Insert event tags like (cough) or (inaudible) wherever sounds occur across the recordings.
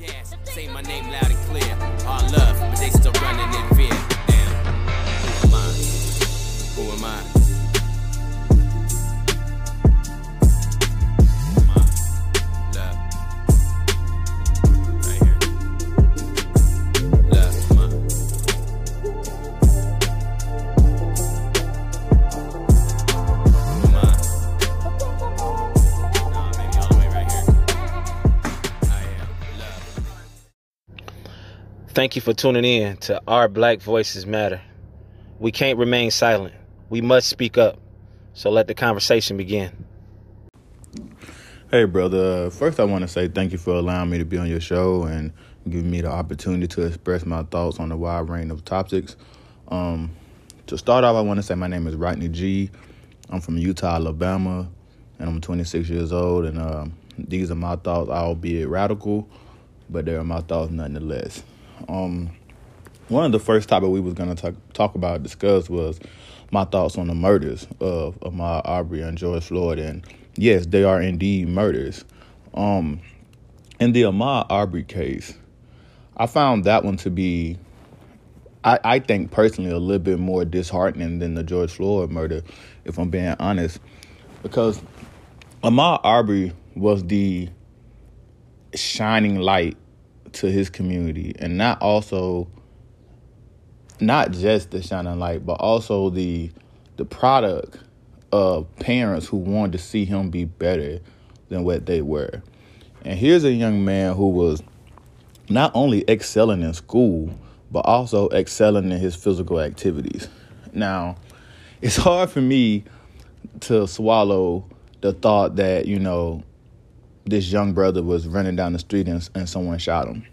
gas. Say my name loud and clear. All love, but they still running in fear. Damn. Who am I? Who am I? Thank you for tuning in to Our Black Voices Matter. We can't remain silent. We must speak up. So let the conversation begin. Hey, brother. First, I want to say thank you for allowing me to be on your show and giving me the opportunity to express my thoughts on a wide range of topics. Um, to start off, I want to say my name is Rodney G. I'm from Eutaw, Alabama, and I'm 26 years old. And um, these are my thoughts, albeit radical, but they are my thoughts nonetheless. Um, one of the first topics we was gonna talk talk about discuss was my thoughts on the murders of Ahmaud Arbery and George Floyd, and yes, they are indeed murders. Um, in the Ahmaud Arbery case, I found that one to be, I, I think personally, a little bit more disheartening than the George Floyd murder, if I'm being honest, because Ahmaud Arbery was the shining light to his community, and not also not just the shining light, but also the the product of parents who wanted to see him be better than what they were. And here's a young man who was not only excelling in school, but also excelling in his physical activities. Now, it's hard for me to swallow the thought that, you know, this young brother was running down the street and, and someone shot him.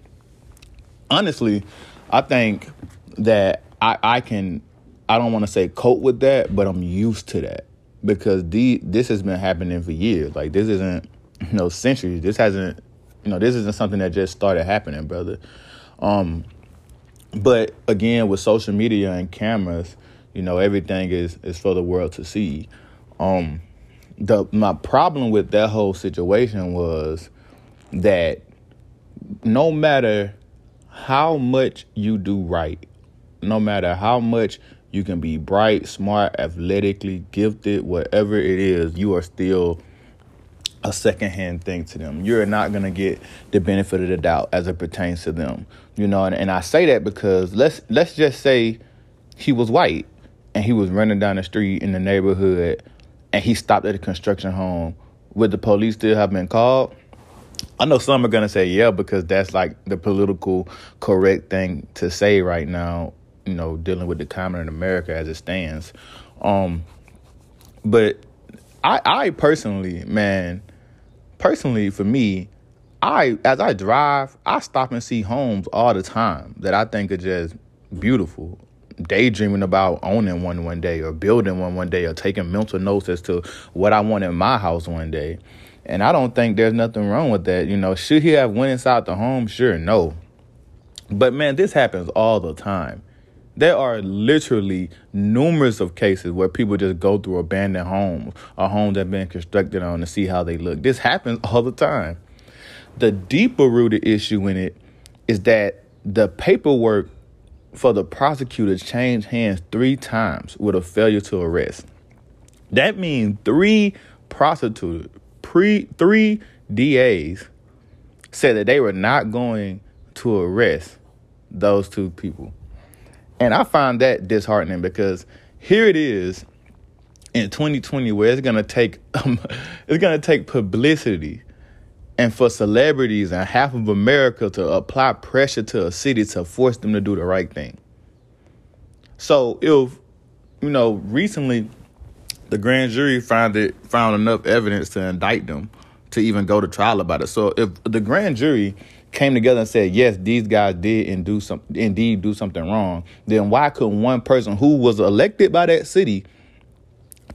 Honestly, I think that I, I can I don't want to say cope with that, but I'm used to that because the this has been happening for years. Like this isn't you know centuries. This hasn't you know this isn't something that just started happening, brother. Um, but again, with social media and cameras, you know everything is is for the world to see. Um, the my problem with that whole situation was that no matter how much you do right, no matter how much you can be bright, smart, athletically gifted, whatever it is, you are still a secondhand thing to them. You're not gonna get the benefit of the doubt as it pertains to them. You know, and, and I say that because let's let's just say he was white and he was running down the street in the neighborhood and he stopped at a construction home. Would the police still have been called? I know some are gonna say yeah because that's like the political correct thing to say right now. You know, dealing with the climate in America as it stands. Um, but I, I personally, man, personally for me, I as I drive, I stop and see homes all the time that I think are just beautiful. Daydreaming about owning one one day, or building one one day, or taking mental notes as to what I want in my house one day. And I don't think there's nothing wrong with that. You know, should he have went inside the home? Sure, no. But man, this happens all the time. There are literally numerous of cases where people just go through abandoned homes or homes that have been constructed on to see how they look. This happens all the time. The deeper rooted issue in it is that the paperwork for the prosecutors changed hands three times with a failure to arrest. That means three prosecutors, pre three DAs said that they were not going to arrest those two people. And I find that disheartening because here it is in 2020 where it's gonna take um, (laughs) it's gonna take publicity and for celebrities and half of America to apply pressure to a city to force them to do the right thing. So if you know recently the grand jury found it found enough evidence to indict them to even go to trial about it. So if the grand jury came together and said, yes, these guys did and do some indeed do something wrong, then why couldn't one person who was elected by that city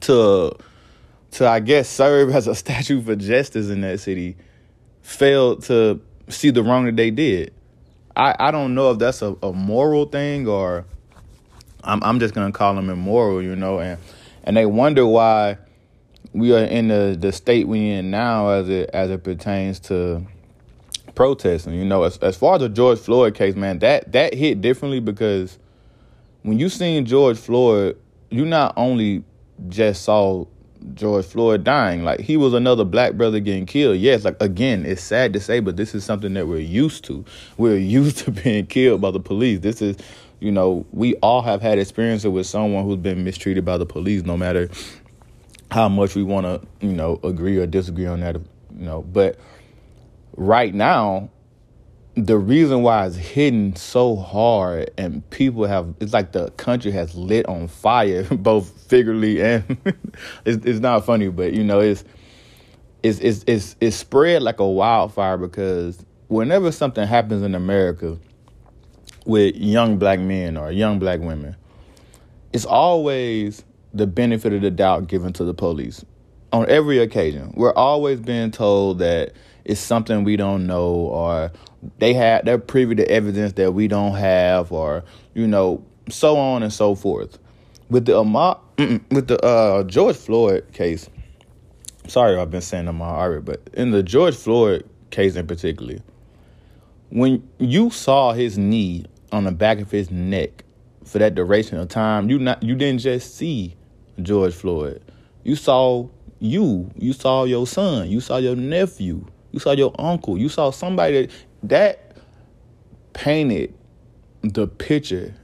to to I guess serve as a (laughs) statue for justice in that city fail to see the wrong that they did? I, I don't know if that's a, a moral thing or I'm I'm just gonna call them immoral, you know, and and they wonder why we are in the, the state we in now as it as it pertains to protesting. You know, as as far as the George Floyd case, man, that that hit differently because when you seen George Floyd, you not only just saw George Floyd dying, like he was another black brother getting killed. Yes, like again, it's sad to say, but this is something that we're used to. We're (laughs) used to being killed by the police. This is, you know, we all have had experiences with someone who's been mistreated by the police, no matter how much we want to, you know, agree or disagree on that, you know. But right now, the reason why it's hidden so hard and people have it's like the country has lit on fire (laughs) both figuratively and (laughs) it's, it's not funny but you know it's it's it's it's it's spread like a wildfire because whenever something happens in America with young black men or young black women it's always the benefit of the doubt given to the police. On every occasion we're always being told that it's something we don't know or they had they're privy to evidence that we don't have or you know so on and so forth. With the Ahmaud, with the uh, George Floyd case sorry I've been saying Ahmaud Arbery but in the George Floyd case in particular when you saw his knee on the back of his neck for that duration of time you not you didn't just see George Floyd. You saw you. You saw your son. You saw your nephew. You saw your uncle. You saw somebody that that painted the picture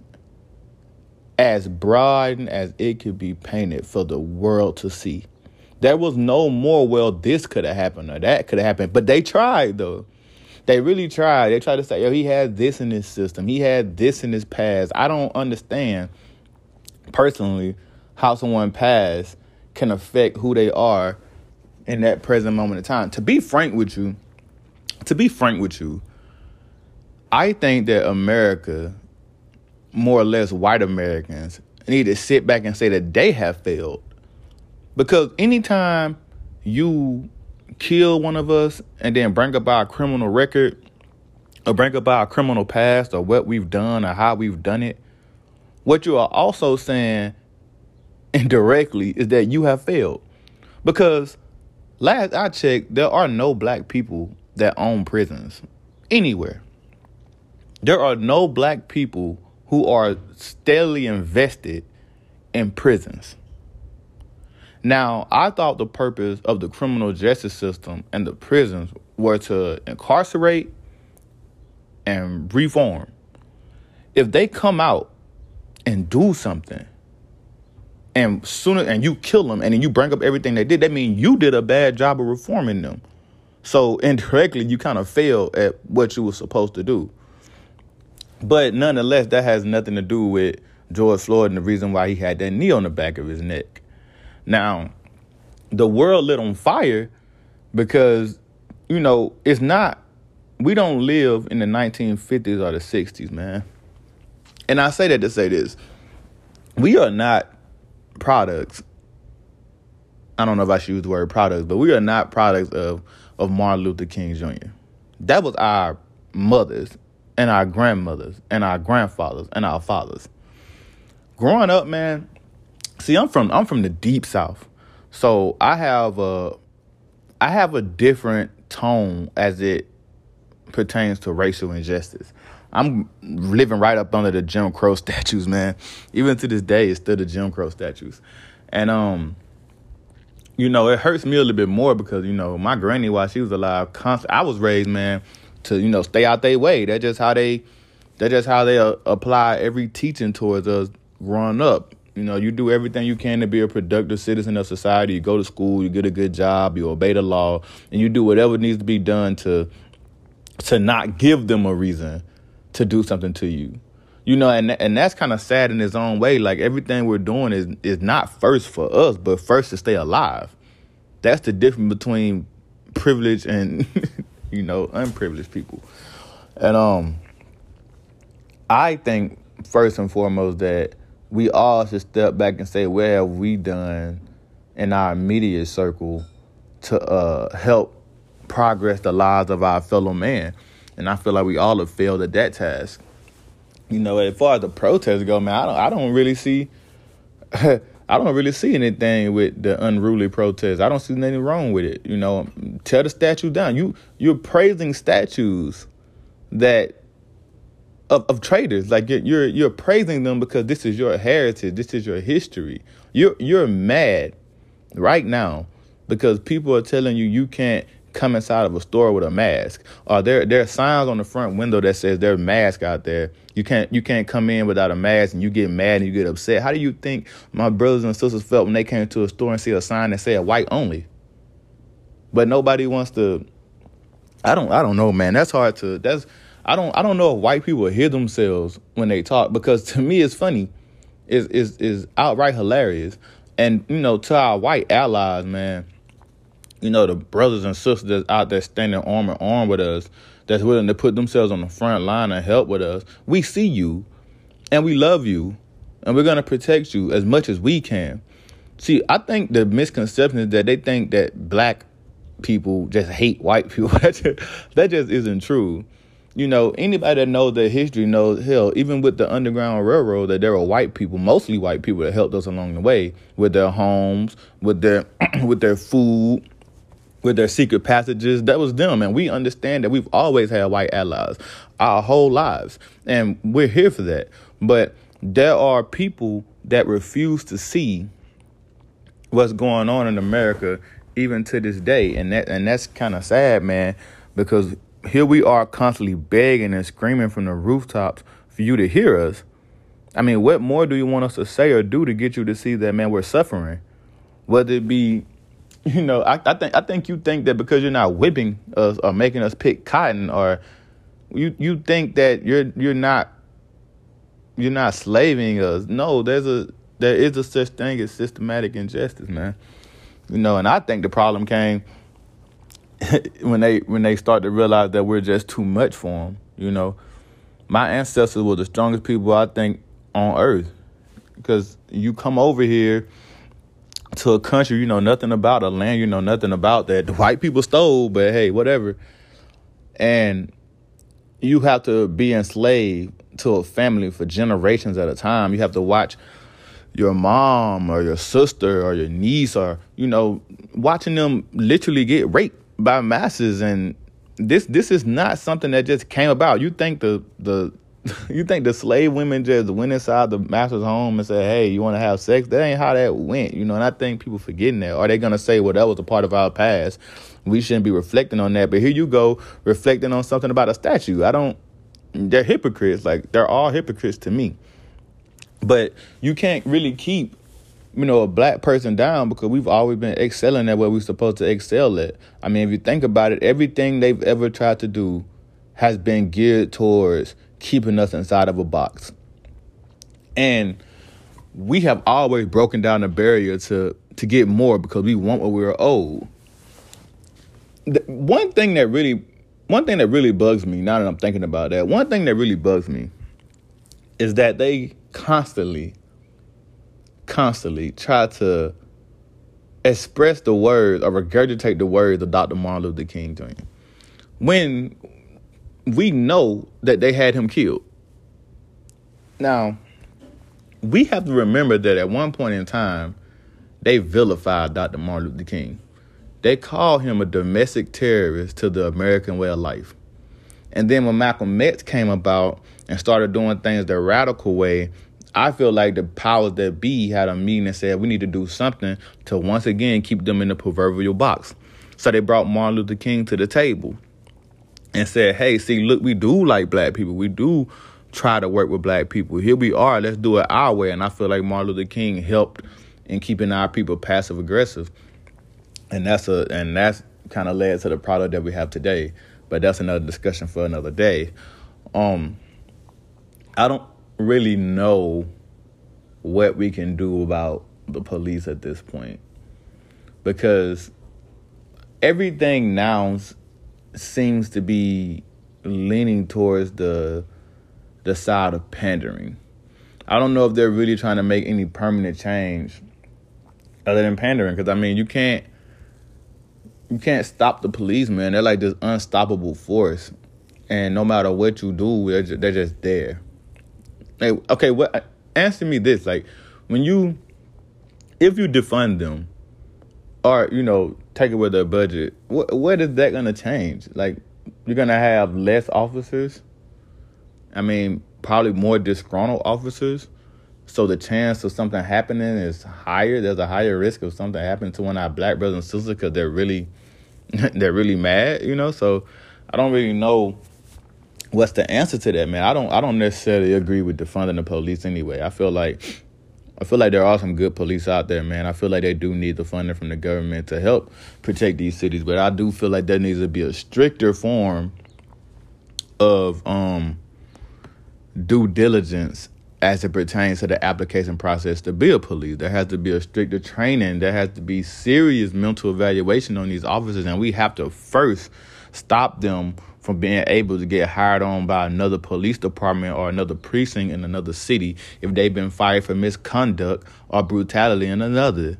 as broad as it could be painted for the world to see. There was no more, well, this could have happened or that could have happened. But they tried, though. They really tried. They tried to say, yo, he had this in his system. He had this in his past. I don't understand, personally, how someone past can affect who they are in that present moment of time. To be frank with you, to be frank with you, I think that America, more or less white Americans, need to sit back and say that they have failed. Because anytime you kill one of us and then bring up our criminal record or bring up our criminal past or what we've done or how we've done it, what you are also saying (laughs) indirectly is that you have failed. Because last I checked, there are no black people that own prisons anywhere. There are no black people who are steadily invested in prisons. Now, I thought the purpose of the criminal justice system and the prisons were to incarcerate and reform. If they come out and do something, and sooner and you kill them and then you bring up everything they did, that means you did a bad job of reforming them. So indirectly, you kind of failed at what you were supposed to do. But nonetheless, that has nothing to do with George Floyd and the reason why he had that knee on the back of his neck. Now, the world lit on fire because, you know, it's not, we don't live in the 1950s or the 60s, man. And I say that to say this we are not products. I don't know if I should use the word products, but we are not products of, of Martin Luther King Jr. That was our mothers and our grandmothers and our grandfathers and our fathers. Growing up, man, see, I'm from I'm from the deep south, so I have a I have a different tone as it pertains to racial injustice. I'm living right up under the Jim Crow (laughs) statues, man. Even to this day, it's still the Jim Crow statues, and um, you know, it hurts me a little bit more because you know my granny, while she was alive, constant. I was raised, man, to you know stay out their way. That's just how they that's just how they uh, apply every teaching towards us growing up. You know, you do everything you can to be a productive citizen of society. You go to school, you get a good job, you obey the law, and you do whatever needs to be done to to not give them a reason to do something to you. You know, and and that's kind of sad in its own way. Like everything we're doing is is not first for us, but first to stay alive. That's the difference between privilege and (laughs) you know, unprivileged people. And um I think first and foremost that we all should step back and say, what have we done in our immediate circle to uh, help progress the lives of our fellow man? And I feel like we all have failed at that task. You know, as far as the protests go, man, I don't, I don't really see, (laughs) I don't really see anything with the unruly protests. I don't see anything wrong with it. You know, tear the statue down. You you're praising statues that of, of traitors. Like you're, you're you're praising them because this is your heritage. This is your history. You're you're mad right now because people are telling you you can't come inside of a store with a mask. Or there there are signs on the front window that says there's mask out there. You can't you can't come in without a mask and you get mad and you get upset. How do you think my brothers and sisters felt when they came to a store and see a sign that said white only? But nobody wants to I don't I don't know, man. That's hard to that's I don't I don't know if white people hear themselves when they talk because to me it's funny. Is is is outright hilarious. And you know, to our white allies, man, you know, the brothers and sisters out there standing arm in arm with us, that's willing to put themselves on the front line and help with us. We see you and we love you and we're going to protect you as much as we can. See, I think the misconception is that they think that black people just hate white (laughs) people. that, just, that just isn't true. You know, anybody that knows their history knows, hell, even with the Underground Railroad, that there were white people, mostly white people, that helped us along the way with their homes, with their (clears throat) with their food, with their secret passages. That was them. And we understand that we've always had white allies our whole lives. And we're here for that. But there are people that refuse to see what's going on in America even to this day. And that and that's kind of sad, man, because here we are constantly begging and screaming from the rooftops for you to hear us. I mean, what more do you want us to say or do to get you to see that man we're suffering? Whether it be (laughs) you know, I, I think I think you think that because you're not whipping us or making us pick cotton, or you you think that you're you're not you're not slaving us. No, there's a there is a such thing as systematic injustice, man. You know, and I think the problem came (laughs) when they when they start to realize that we're just too much for them. You know, my ancestors were the strongest people I think on earth because you come over here to a country you know nothing about, a land you know nothing about that the (laughs) white people stole, but hey, whatever. And you have to be enslaved to a family for generations at a time. You have to watch your mom or your sister or your niece or you know watching them literally get raped by masses and this this is not something that just came about. You think the the (laughs) you think the slave women just went inside the master's home and said, "Hey, you want to have sex?" That ain't how that went, you know. And I think people forgetting that. Are they gonna say, "Well, that was a part of our past"? We shouldn't be reflecting on that. But here you go, reflecting on something about a statue. I don't. They're hypocrites. Like they're all hypocrites to me. But you can't really keep, you know, a black person down because we've always been excelling at what we're supposed to excel at. I mean, if you think about it, everything they've ever tried to do has been geared towards keeping us inside of a box. And we have always broken down the barrier to to get more because we want what we are owed. The, one thing that really one thing that really bugs me now that I'm thinking about that, one thing that really bugs me is that they constantly constantly try to express the words or regurgitate the words of Dr. Martin Luther King Jr. When we know that they had him killed. Now, we have to remember that at one point in time, they vilified Dr. Martin Luther King. They called him a domestic terrorist to the American way of life. And then when Malcolm X came about and started doing things the radical way, I feel like the powers that be had a meeting and said we need to do something to once again keep them in the proverbial box. So they brought Martin Luther King to the table and said, hey, see, look, we do like black people. We do try to work with black people. Here we are. Let's do it our way. And I feel like Martin Luther King helped in keeping our people passive aggressive. And that's a and that's kind of led to the product that we have today. But that's another discussion for another day. Um I don't really know what we can do about the police at this point. Because everything now seems to be leaning towards the the side of pandering. I don't know if they're really trying to make any permanent change other than pandering because I mean you can't you can't stop the police, man. They're like this unstoppable force, and no matter what you do, they're just, they're just there. Okay, what? Answer me this: like when you if you defund them, or you know, take it with their budget, what what is that gonna change? Like, you're gonna have less officers. I mean, probably more disgruntled officers. So the chance of something happening is higher. There's a higher risk of something happening to one of our black brothers and sisters because they're really, (laughs) they're really mad. You know, so I don't really know what's the answer to that, man. I don't, I don't necessarily agree with defunding the police anyway. I feel like, I feel like there are some good police out there, man. I feel like they do need the funding from the government to help protect these cities, but I do feel like there needs to be a stricter form of um due diligence as it pertains to the application process to be a police. There has to be a stricter training. There has to be serious mental evaluation on these officers, and we have to first stop them from being able to get hired on by another police department or another precinct in another city if they've been fired for misconduct or brutality in another.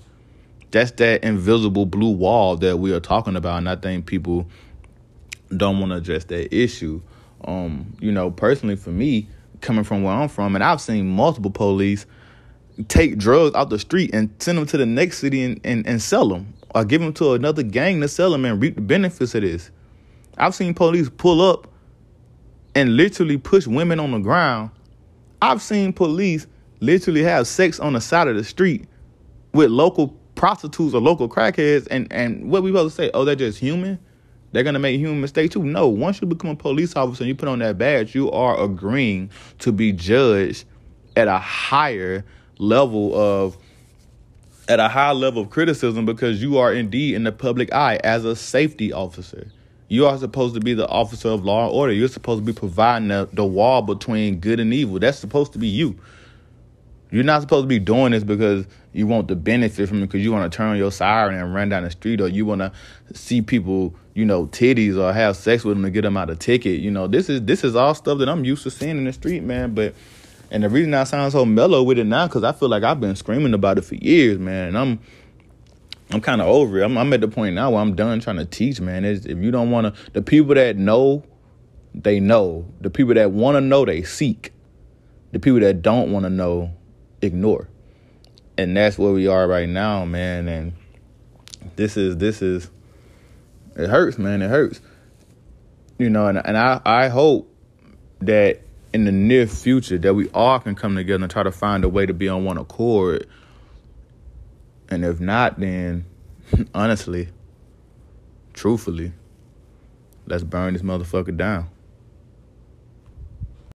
That's that invisible blue wall that we are talking about, and I think people don't want to address that issue. Um, you know, personally for me, coming from where I'm from, and I've seen multiple police take drugs out the street and send them to the next city and, and, and sell them, or give them to another gang to sell them and reap the benefits of this. I've seen police pull up and literally push women on the ground. I've seen police literally have sex on the side of the street with local prostitutes or local crackheads, and and what we supposed to say? Oh, they're just human they're gonna make human mistakes too. No, once you become a police officer and you put on that badge, you are agreeing to be judged at a higher level of at a high level of criticism because you are indeed in the public eye as a safety officer. You are supposed to be the officer of law and order. You're supposed to be providing the, the wall between good and evil. That's supposed to be you. You're not supposed to be doing this because you want the benefit from it because you want to turn your siren and run down the street or you want to see people, you know, titties or have sex with them to get them out of ticket. You know, this is this is all stuff that I'm used to seeing in the street, man. But and the reason I sound so mellow with it now because I feel like I've been screaming about it for years, man. And I'm I'm kind of over it. I'm, I'm, at the point now where I'm done trying to teach, man. It's, if you don't want to, the people that know, they know. The people that want to know, they seek. The people that don't want to know, ignore. And that's where we are right now, man. And this is this is it hurts, man. It hurts. You know, and and I I hope that in the near future that we all can come together and try to find a way to be on one accord. And if not, then (laughs) honestly, truthfully, let's burn this motherfucker down.